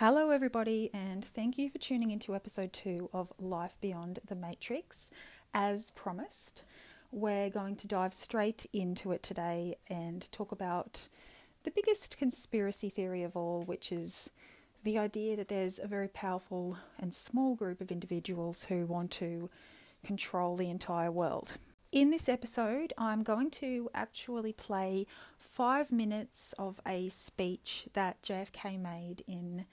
Hello, everybody, and thank you for tuning into episode two of Life Beyond the Matrix. As promised, we're going to dive straight into it today and talk about the biggest conspiracy theory of all, which is the idea that there's a very powerful and small group of individuals who want to control the entire world. In this episode, I'm going to actually play five minutes of a speech that JFK made in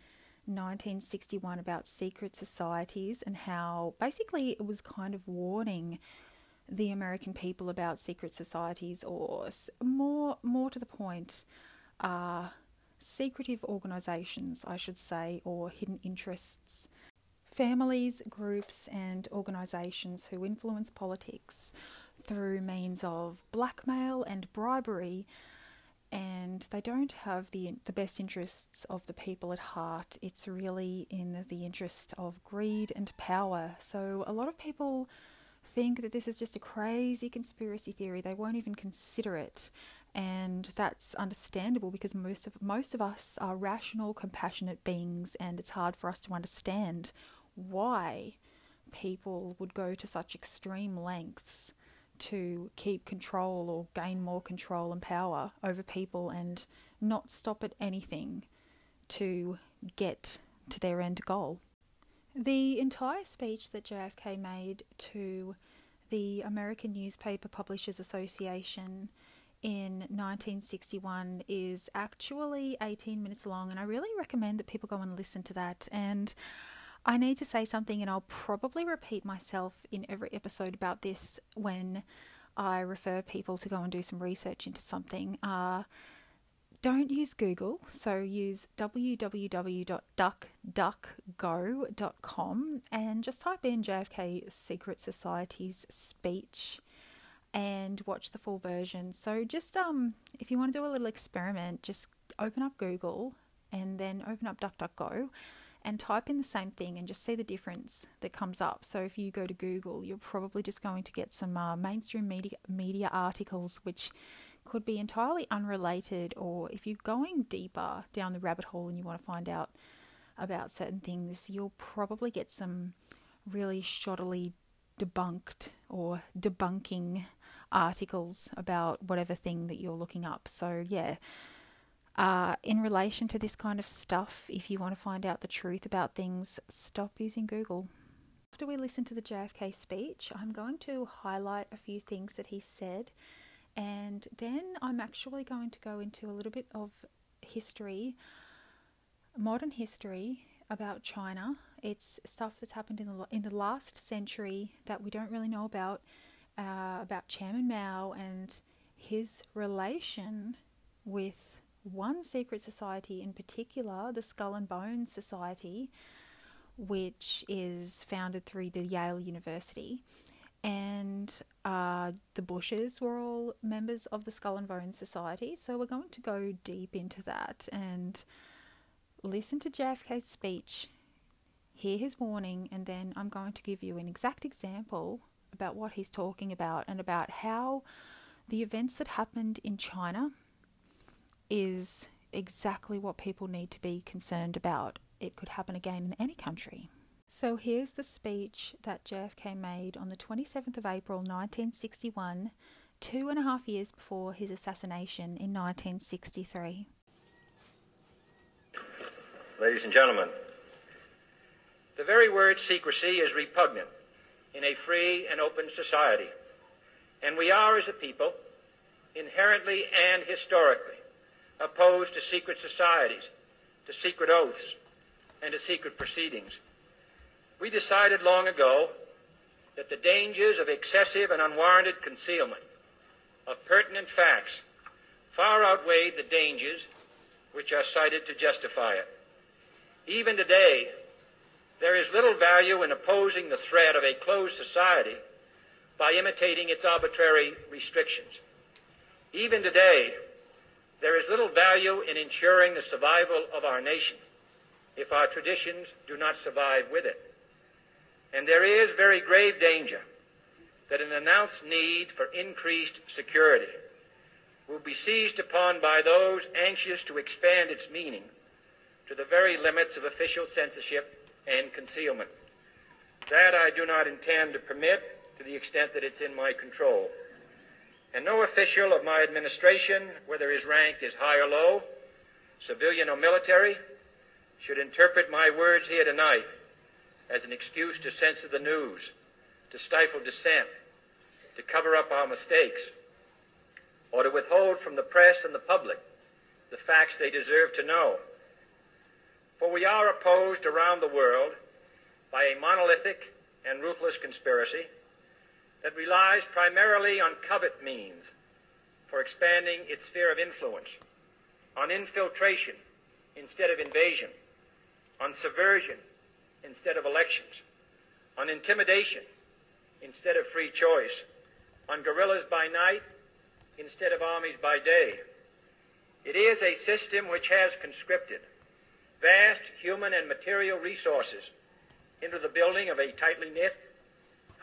1961 about secret societies and how basically it was kind of warning the American people about secret societies, or more more to the point, uh, secretive organizations, I should say, or hidden interests, families, groups, and organizations who influence politics through means of blackmail and bribery and they don't have the the best interests of the people at heart. It's really in the interest of greed and power. So a lot of people think that this is just a crazy conspiracy theory. They won't even consider it. And that's understandable because most of most of us are rational, compassionate beings and it's hard for us to understand why people would go to such extreme lengths to keep control or gain more control and power over people and not stop at anything to get to their end goal. The entire speech that JFK made to the American Newspaper Publishers Association in 1961 is actually 18 minutes long, and I really recommend that people go and listen to that. And I need to say something, and I'll probably repeat myself in every episode about this when I refer people to go and do some research into something. Uh, don't use Google, so use www.duckduckgo.com and just type in JFK Secret Society's speech and watch the full version. So just um if you want to do a little experiment, just open up Google and then open up DuckDuckGo and type in the same thing and just see the difference that comes up. So if you go to Google, you're probably just going to get some uh, mainstream media media articles which could be entirely unrelated or if you're going deeper down the rabbit hole and you want to find out about certain things, you'll probably get some really shoddily debunked or debunking articles about whatever thing that you're looking up. So yeah, uh, in relation to this kind of stuff, if you want to find out the truth about things, stop using Google. After we listen to the JFK speech, I'm going to highlight a few things that he said, and then I'm actually going to go into a little bit of history, modern history about China. It's stuff that's happened in the in the last century that we don't really know about, uh, about Chairman Mao and his relation with one secret society in particular, the Skull and Bones Society, which is founded through the Yale University. And uh, the Bushes were all members of the Skull and Bones Society. So we're going to go deep into that and listen to JFK's speech, hear his warning, and then I'm going to give you an exact example about what he's talking about and about how the events that happened in China is exactly what people need to be concerned about. It could happen again in any country. So here's the speech that JFK made on the 27th of April 1961, two and a half years before his assassination in 1963. Ladies and gentlemen, the very word secrecy is repugnant in a free and open society. And we are, as a people, inherently and historically opposed to secret societies, to secret oaths, and to secret proceedings. We decided long ago that the dangers of excessive and unwarranted concealment of pertinent facts far outweighed the dangers which are cited to justify it. Even today, there is little value in opposing the threat of a closed society by imitating its arbitrary restrictions. Even today, there is little value in ensuring the survival of our nation if our traditions do not survive with it. And there is very grave danger that an announced need for increased security will be seized upon by those anxious to expand its meaning to the very limits of official censorship and concealment. That I do not intend to permit to the extent that it's in my control. And no official of my administration, whether his rank is high or low, civilian or military, should interpret my words here tonight as an excuse to censor the news, to stifle dissent, to cover up our mistakes, or to withhold from the press and the public the facts they deserve to know. For we are opposed around the world by a monolithic and ruthless conspiracy that relies primarily on covert means for expanding its sphere of influence, on infiltration instead of invasion, on subversion instead of elections, on intimidation instead of free choice, on guerrillas by night instead of armies by day. It is a system which has conscripted vast human and material resources into the building of a tightly knit,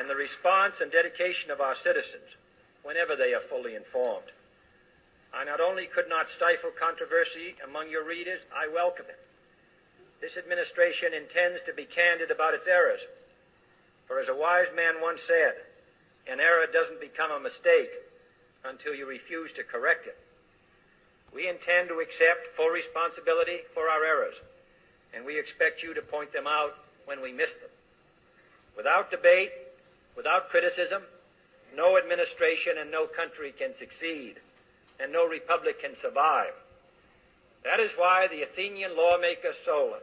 in the response and dedication of our citizens whenever they are fully informed. I not only could not stifle controversy among your readers, I welcome it. This administration intends to be candid about its errors. For as a wise man once said, an error doesn't become a mistake until you refuse to correct it. We intend to accept full responsibility for our errors, and we expect you to point them out when we miss them. Without debate, without criticism, no administration and no country can succeed, and no republic can survive. That is why the Athenian lawmaker Solon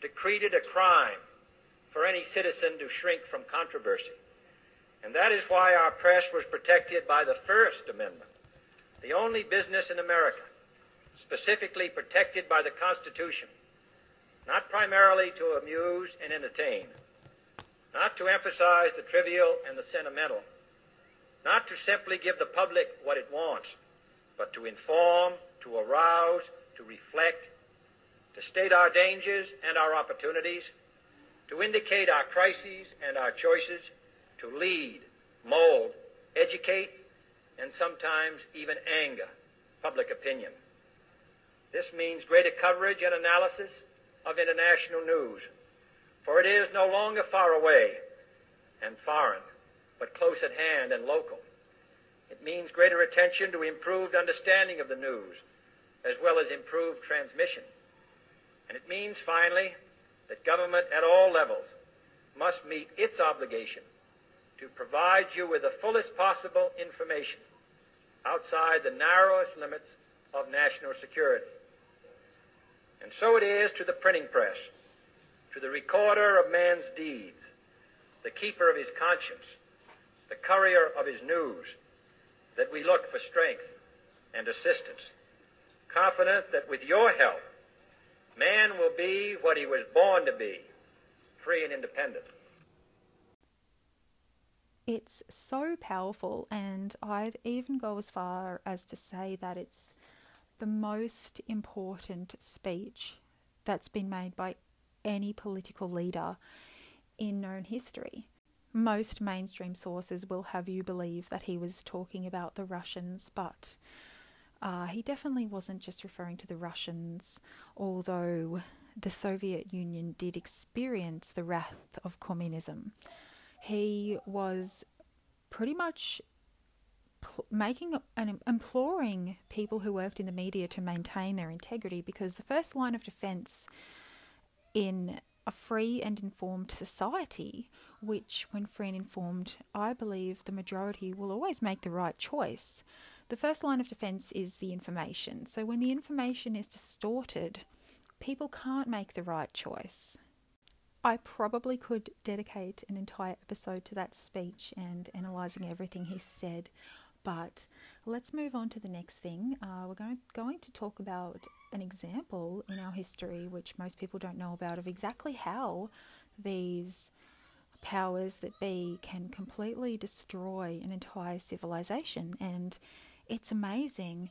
decreed it a crime for any citizen to shrink from controversy. And that is why our press was protected by the First Amendment, the only business in America specifically protected by the Constitution, not primarily to amuse and entertain, not to emphasize the trivial and the sentimental, not to simply give the public what it wants, but to inform, to arouse, to reflect, to state our dangers and our opportunities, to indicate our crises and our choices, to lead, mold, educate, and sometimes even anger public opinion. This means greater coverage and analysis of international news, for it is no longer far away and foreign, but close at hand and local. It means greater attention to improved understanding of the news, as well as improved transmission. And it means, finally, that government at all levels must meet its obligation to provide you with the fullest possible information outside the narrowest limits of national security. And so it is to the printing press, to the recorder of man's deeds, the keeper of his conscience, the courier of his news, that we look for strength and assistance, confident that with your help, Man will be what he was born to be free and independent. It's so powerful, and I'd even go as far as to say that it's the most important speech that's been made by any political leader in known history. Most mainstream sources will have you believe that he was talking about the Russians, but uh, he definitely wasn't just referring to the Russians, although the Soviet Union did experience the wrath of communism. He was pretty much making and imploring people who worked in the media to maintain their integrity because the first line of defense in a free and informed society, which, when free and informed, I believe the majority will always make the right choice. The first line of defense is the information. So, when the information is distorted, people can't make the right choice. I probably could dedicate an entire episode to that speech and analysing everything he said, but let's move on to the next thing. Uh, we're going, going to talk about an example in our history, which most people don't know about, of exactly how these powers that be can completely destroy an entire civilization. And it's amazing.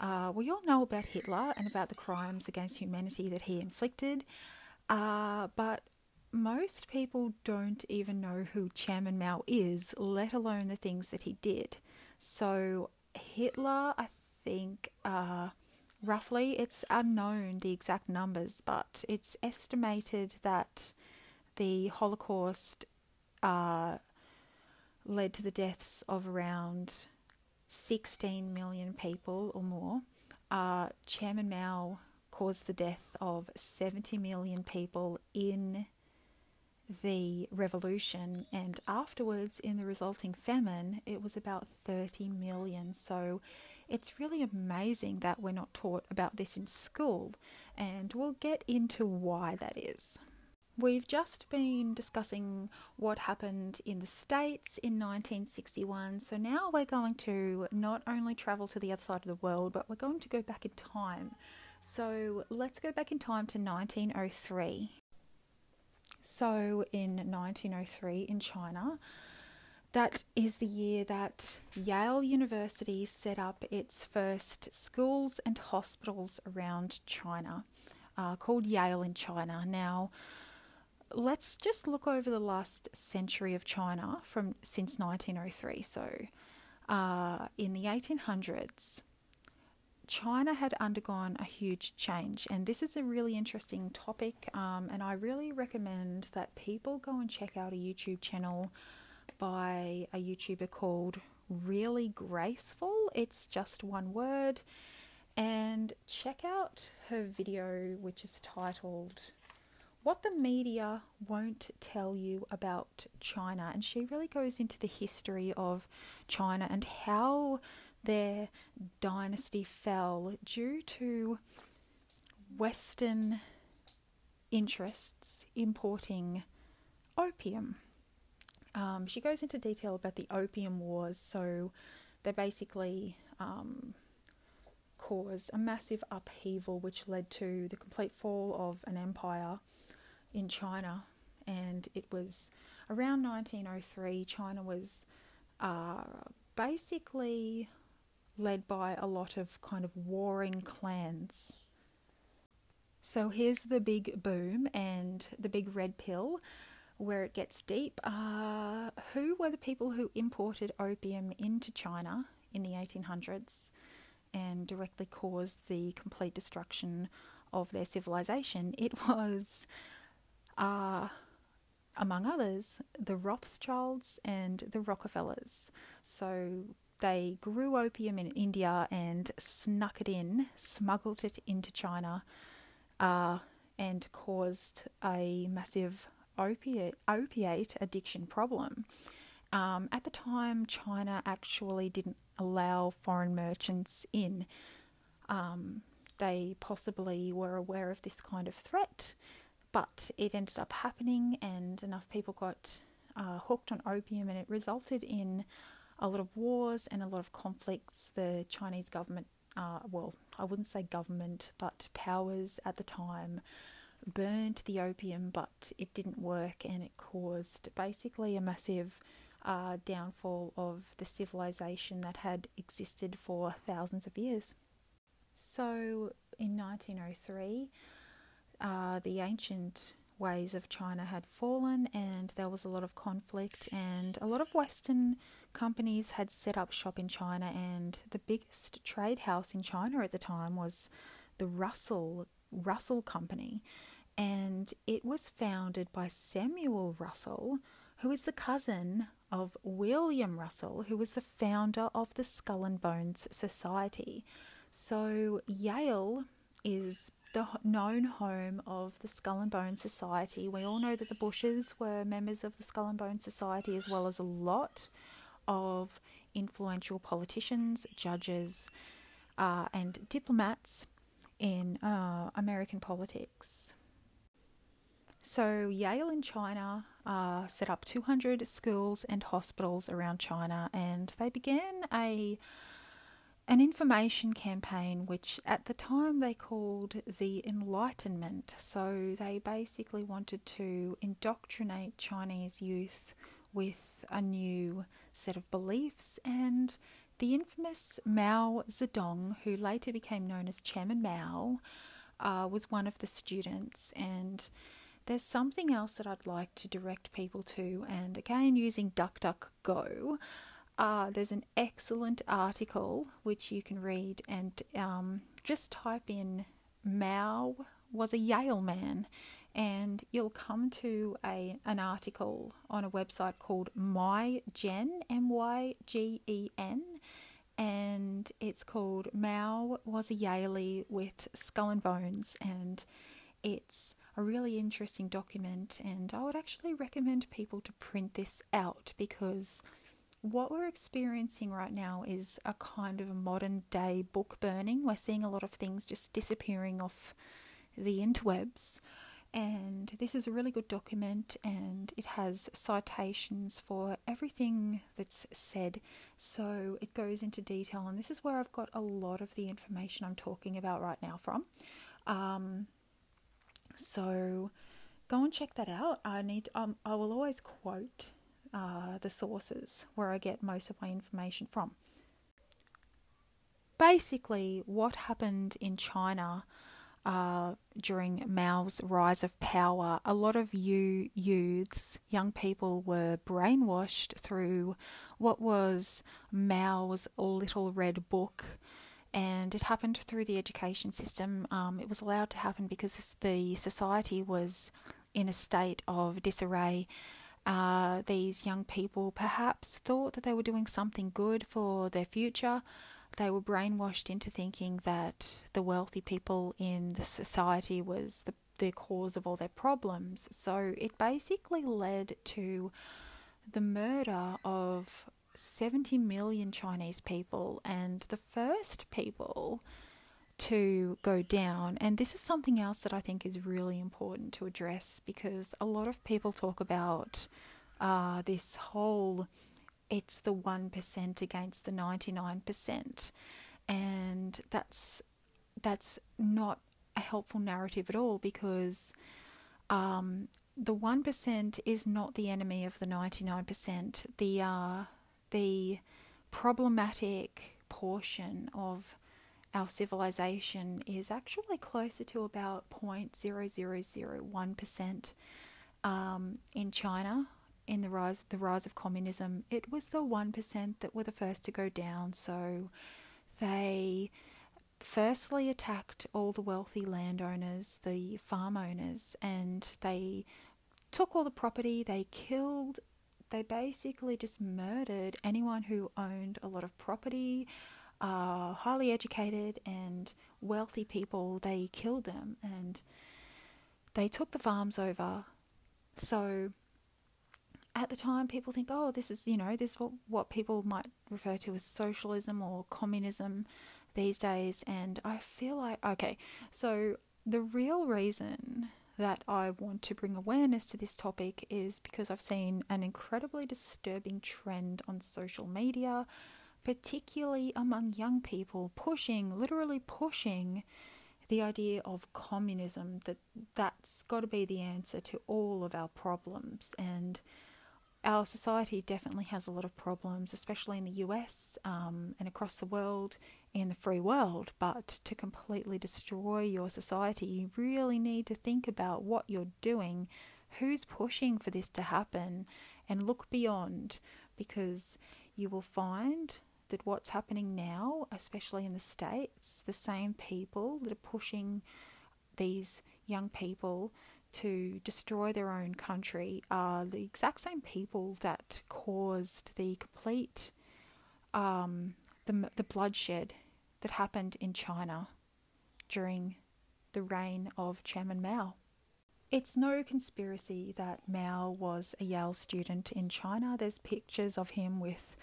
Uh, we all know about Hitler and about the crimes against humanity that he inflicted, uh, but most people don't even know who Chairman Mao is, let alone the things that he did. So, Hitler, I think, uh, roughly, it's unknown the exact numbers, but it's estimated that the Holocaust uh, led to the deaths of around 16 million people or more. Uh, Chairman Mao caused the death of 70 million people in the revolution, and afterwards, in the resulting famine, it was about 30 million. So it's really amazing that we're not taught about this in school, and we'll get into why that is. We've just been discussing what happened in the States in 1961, so now we're going to not only travel to the other side of the world, but we're going to go back in time. So let's go back in time to 1903. So, in 1903 in China, that is the year that Yale University set up its first schools and hospitals around China, uh, called Yale in China. Now, let's just look over the last century of China from since 1903. So, uh, in the 1800s, China had undergone a huge change, and this is a really interesting topic. Um, and I really recommend that people go and check out a YouTube channel by a YouTuber called ReallyGraceful. It's just one word, and check out her video, which is titled What the Media Won't Tell You About China. And she really goes into the history of China and how their dynasty fell due to Western interests importing opium. Um, she goes into detail about the opium wars, so they basically um, caused a massive upheaval which led to the complete fall of an empire in China. And it was around 1903, China was uh, basically led by a lot of kind of warring clans. So here's the big boom and the big red pill where it gets deep. Uh, who were the people who imported opium into China in the 1800s and directly caused the complete destruction of their civilization? It was, uh, among others, the Rothschilds and the Rockefellers. So they grew opium in India and snuck it in, smuggled it into China, uh, and caused a massive opiate, opiate addiction problem. Um, at the time, China actually didn't allow foreign merchants in. Um, they possibly were aware of this kind of threat, but it ended up happening, and enough people got uh, hooked on opium, and it resulted in a lot of wars and a lot of conflicts. The Chinese government, uh, well, I wouldn't say government, but powers at the time burned the opium, but it didn't work and it caused basically a massive uh, downfall of the civilization that had existed for thousands of years. So in 1903, uh, the ancient ways of China had fallen and there was a lot of conflict and a lot of Western companies had set up shop in China, and the biggest trade house in China at the time was the Russell Russell Company, and it was founded by Samuel Russell, who is the cousin of William Russell, who was the founder of the Skull and Bones Society. So Yale is the known home of the Skull and Bone Society. We all know that the Bushes were members of the Skull and Bone Society, as well as a lot of influential politicians, judges, uh, and diplomats in uh, American politics. So, Yale in China uh, set up 200 schools and hospitals around China, and they began a an information campaign which at the time they called the Enlightenment. So they basically wanted to indoctrinate Chinese youth with a new set of beliefs and the infamous Mao Zedong, who later became known as Chairman Mao, uh, was one of the students. And there's something else that I'd like to direct people to, and again, using DuckDuckGo, uh, there's an excellent article which you can read and um, just type in Mao was a Yale man and you'll come to a an article on a website called MyGen M Y G E N and it's called Mao was a Yaley with Skull and Bones and it's a really interesting document and I would actually recommend people to print this out because what we're experiencing right now is a kind of modern day book burning. We're seeing a lot of things just disappearing off the interwebs. And this is a really good document and it has citations for everything that's said. So it goes into detail, and this is where I've got a lot of the information I'm talking about right now from. Um, so go and check that out. I need um, I will always quote uh, the sources where I get most of my information from. Basically, what happened in China uh, during Mao's rise of power, a lot of you youths, young people, were brainwashed through what was Mao's little red book. And it happened through the education system. Um, it was allowed to happen because the society was in a state of disarray uh, these young people perhaps thought that they were doing something good for their future. They were brainwashed into thinking that the wealthy people in the society was the, the cause of all their problems. So it basically led to the murder of 70 million Chinese people and the first people to go down. And this is something else that I think is really important to address because a lot of people talk about uh, this whole it's the 1% against the 99%. And that's that's not a helpful narrative at all because um, the 1% is not the enemy of the 99%. The, uh, the problematic portion of our civilization is actually closer to about 0.0001% um, in China in the rise the rise of communism. It was the 1% that were the first to go down. So they firstly attacked all the wealthy landowners, the farm owners, and they took all the property, they killed they basically just murdered anyone who owned a lot of property, uh, highly educated and wealthy people, they killed them and they took the farms over. So at the time, people think, oh, this is, you know, this is what, what people might refer to as socialism or communism these days. And I feel like, okay, so the real reason that I want to bring awareness to this topic is because I've seen an incredibly disturbing trend on social media particularly among young people, pushing, literally pushing the idea of communism that that's got to be the answer to all of our problems. And our society definitely has a lot of problems, especially in the US um, and across the world, in the free world. But to completely destroy your society, you really need to think about what you're doing, who's pushing for this to happen, and look beyond because you will find that what's happening now, especially in the States, the same people that are pushing these young people to destroy their own country are the exact same people that caused the complete um, the, the bloodshed that happened in China during the reign of Chairman Mao. It's no conspiracy that Mao was a Yale student in China. There's pictures of him with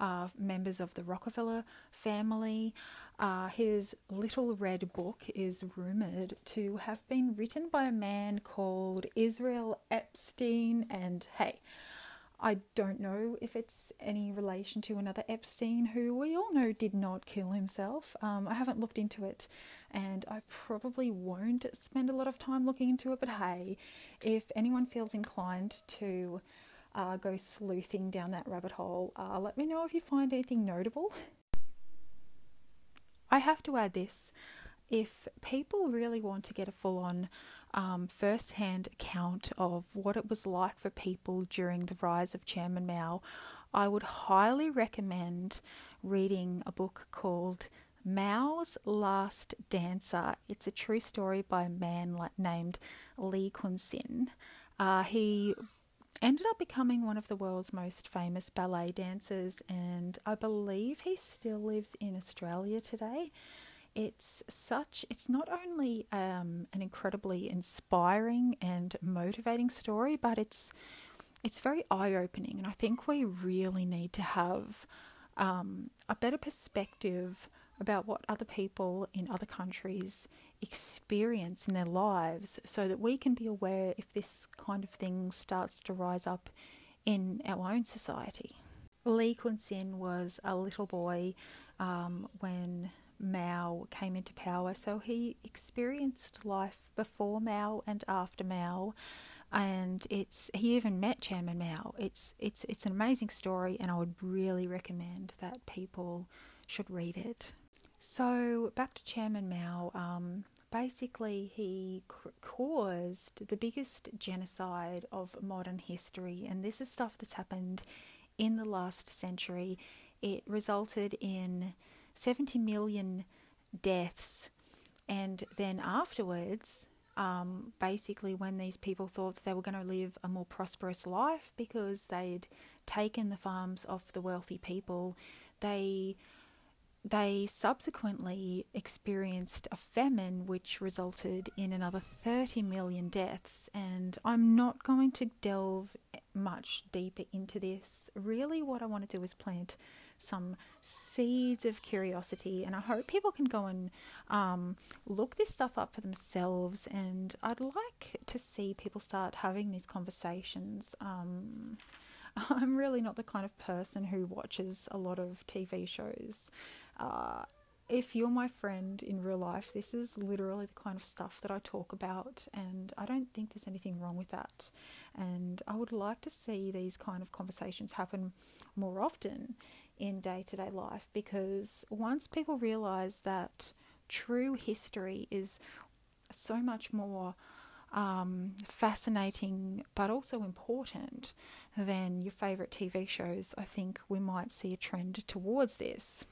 uh, members of the Rockefeller family. Uh, his little red book is rumored to have been written by a man called Israel Epstein. And hey, I don't know if it's any relation to another Epstein who we all know did not kill himself. Um, I haven't looked into it and I probably won't spend a lot of time looking into it, but hey, if anyone feels inclined to uh, go sleuthing down that rabbit hole, uh, let me know if you find anything notable. I have to add this if people really want to get a full on um, first hand account of what it was like for people during the rise of Chairman Mao, I would highly recommend reading a book called Mao's Last Dancer. It's a true story by a man named Li Cunxin. Uh, he ended up becoming one of the world's most famous ballet dancers, and I believe he still lives in Australia today. It's such, it's not only um, an incredibly inspiring and motivating story, but it's it's very eye opening, and I think we really need to have um, a better perspective about what other people in other countries experience in their lives so that we can be aware if this kind of thing starts to rise up in our own society. Li Cunxin was a little boy um, when Mao came into power, so he experienced life before Mao and after Mao. And it's he even met Chairman Mao. It's it's it's an amazing story, and I would really recommend that people should read it. So, back to Chairman Mao, um, basically, he caused the biggest genocide of modern history, and this is stuff that's happened in the last century. It resulted in 70 million deaths, and then afterwards, um, basically, when these people thought they were going to live a more prosperous life because they'd taken the farms off the wealthy people, they they subsequently experienced a famine which resulted in another 30 million deaths, and I'm not going to delve much deeper into this. Really, what I want to do is plant some seeds of curiosity, and I hope people can go and um, look this stuff up for themselves. And I'd like to see people start having these conversations. Um, I'm really not the kind of person who watches a lot of TV shows. Uh, if you're my friend in real life, this is literally the kind of stuff that I talk about, and I don't think there's anything wrong with that. And I would like to see these kind of conversations happen more often in day to day life because once people realize that true history is so much more um, fascinating but also important than your favourite TV shows, I think we might see a trend towards this.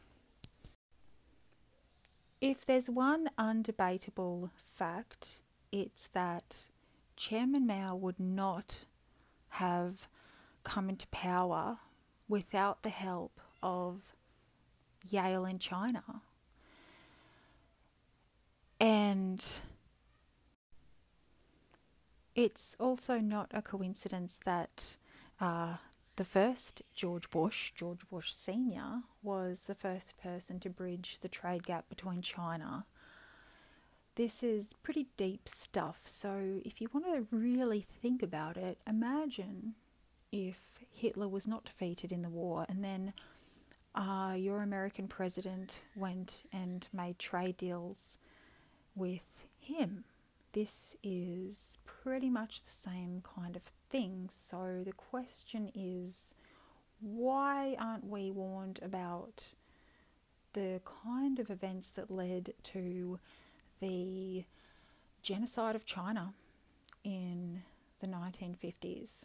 If there's one undebatable fact, it's that Chairman Mao would not have come into power without the help of Yale in China. And it's also not a coincidence that uh, the first George Bush, George Bush Sr., was the first person to bridge the trade gap between China. This is pretty deep stuff, so if you want to really think about it, imagine if Hitler was not defeated in the war and then uh, your American president went and made trade deals with him. This is pretty much the same kind of thing. So the question is why aren't we warned about the kind of events that led to the genocide of China in the 1950s?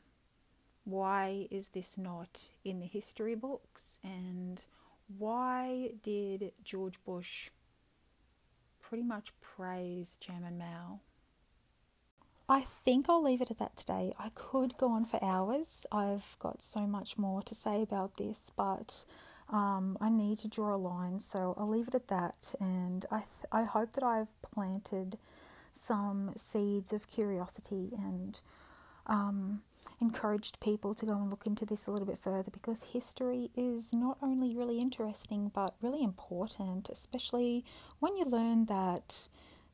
Why is this not in the history books? And why did George Bush pretty much praise Chairman Mao? I think I'll leave it at that today. I could go on for hours. I've got so much more to say about this, but um, I need to draw a line, so I'll leave it at that. And I, th- I hope that I've planted some seeds of curiosity and um, encouraged people to go and look into this a little bit further because history is not only really interesting but really important, especially when you learn that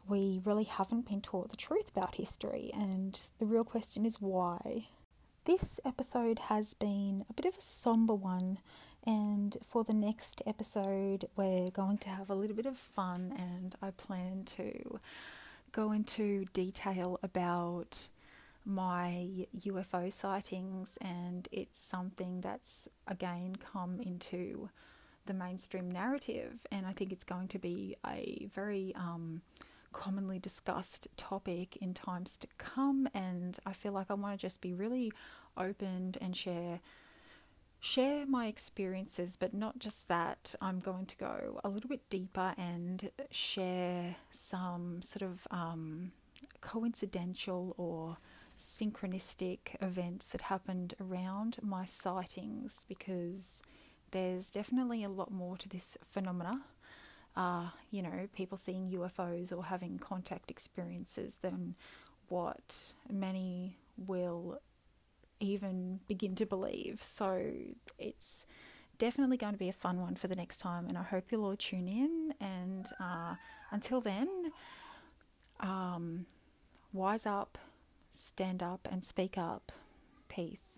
we really haven't been taught the truth about history, and the real question is why. This episode has been a bit of a somber one, and for the next episode, we're going to have a little bit of fun, and I plan to go into detail about my UFO sightings, and it's something that's again come into the mainstream narrative, and I think it's going to be a very um, commonly discussed topic in times to come. And I feel like I want to just be really open and share share my experiences, but not just that. I'm going to go a little bit deeper and share some sort of um, coincidental or synchronistic events that happened around my sightings because there's definitely a lot more to this phenomena. Uh, you know, people seeing UFOs or having contact experiences than what many will even begin to believe. So it's definitely going to be a fun one for the next time, and I hope you'll all tune in. And uh, until then, um, wise up, stand up, and speak up. Peace.